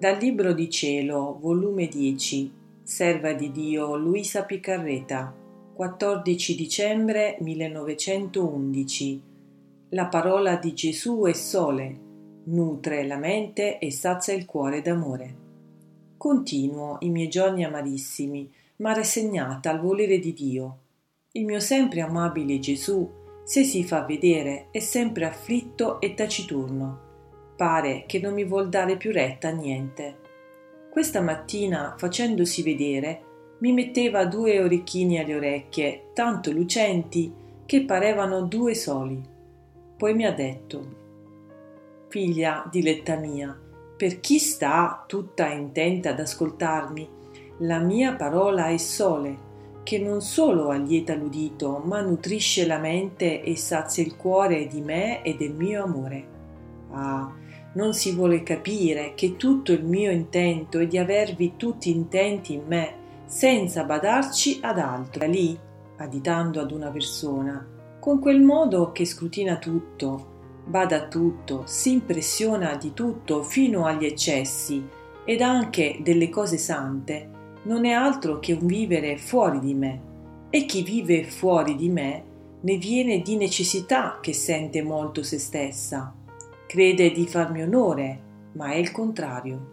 Dal Libro di Cielo, volume 10, Serva di Dio Luisa Piccarreta, 14 dicembre 1911. La parola di Gesù è sole, nutre la mente e sazia il cuore d'amore. Continuo i miei giorni amarissimi, ma rassegnata al volere di Dio. Il mio sempre amabile Gesù, se si fa vedere, è sempre afflitto e taciturno pare che non mi vuol dare più retta a niente. Questa mattina, facendosi vedere, mi metteva due orecchini alle orecchie, tanto lucenti che parevano due soli. Poi mi ha detto: Figlia diletta mia, per chi sta tutta intenta ad ascoltarmi, la mia parola è sole, che non solo allieta l'udito, ma nutrisce la mente e sazia il cuore di me e del mio amore. Ah, non si vuole capire che tutto il mio intento è di avervi tutti intenti in me, senza badarci ad altro. Da lì, additando ad una persona, con quel modo che scrutina tutto, bada a tutto, si impressiona di tutto fino agli eccessi ed anche delle cose sante, non è altro che un vivere fuori di me. E chi vive fuori di me ne viene di necessità che sente molto se stessa crede di farmi onore, ma è il contrario.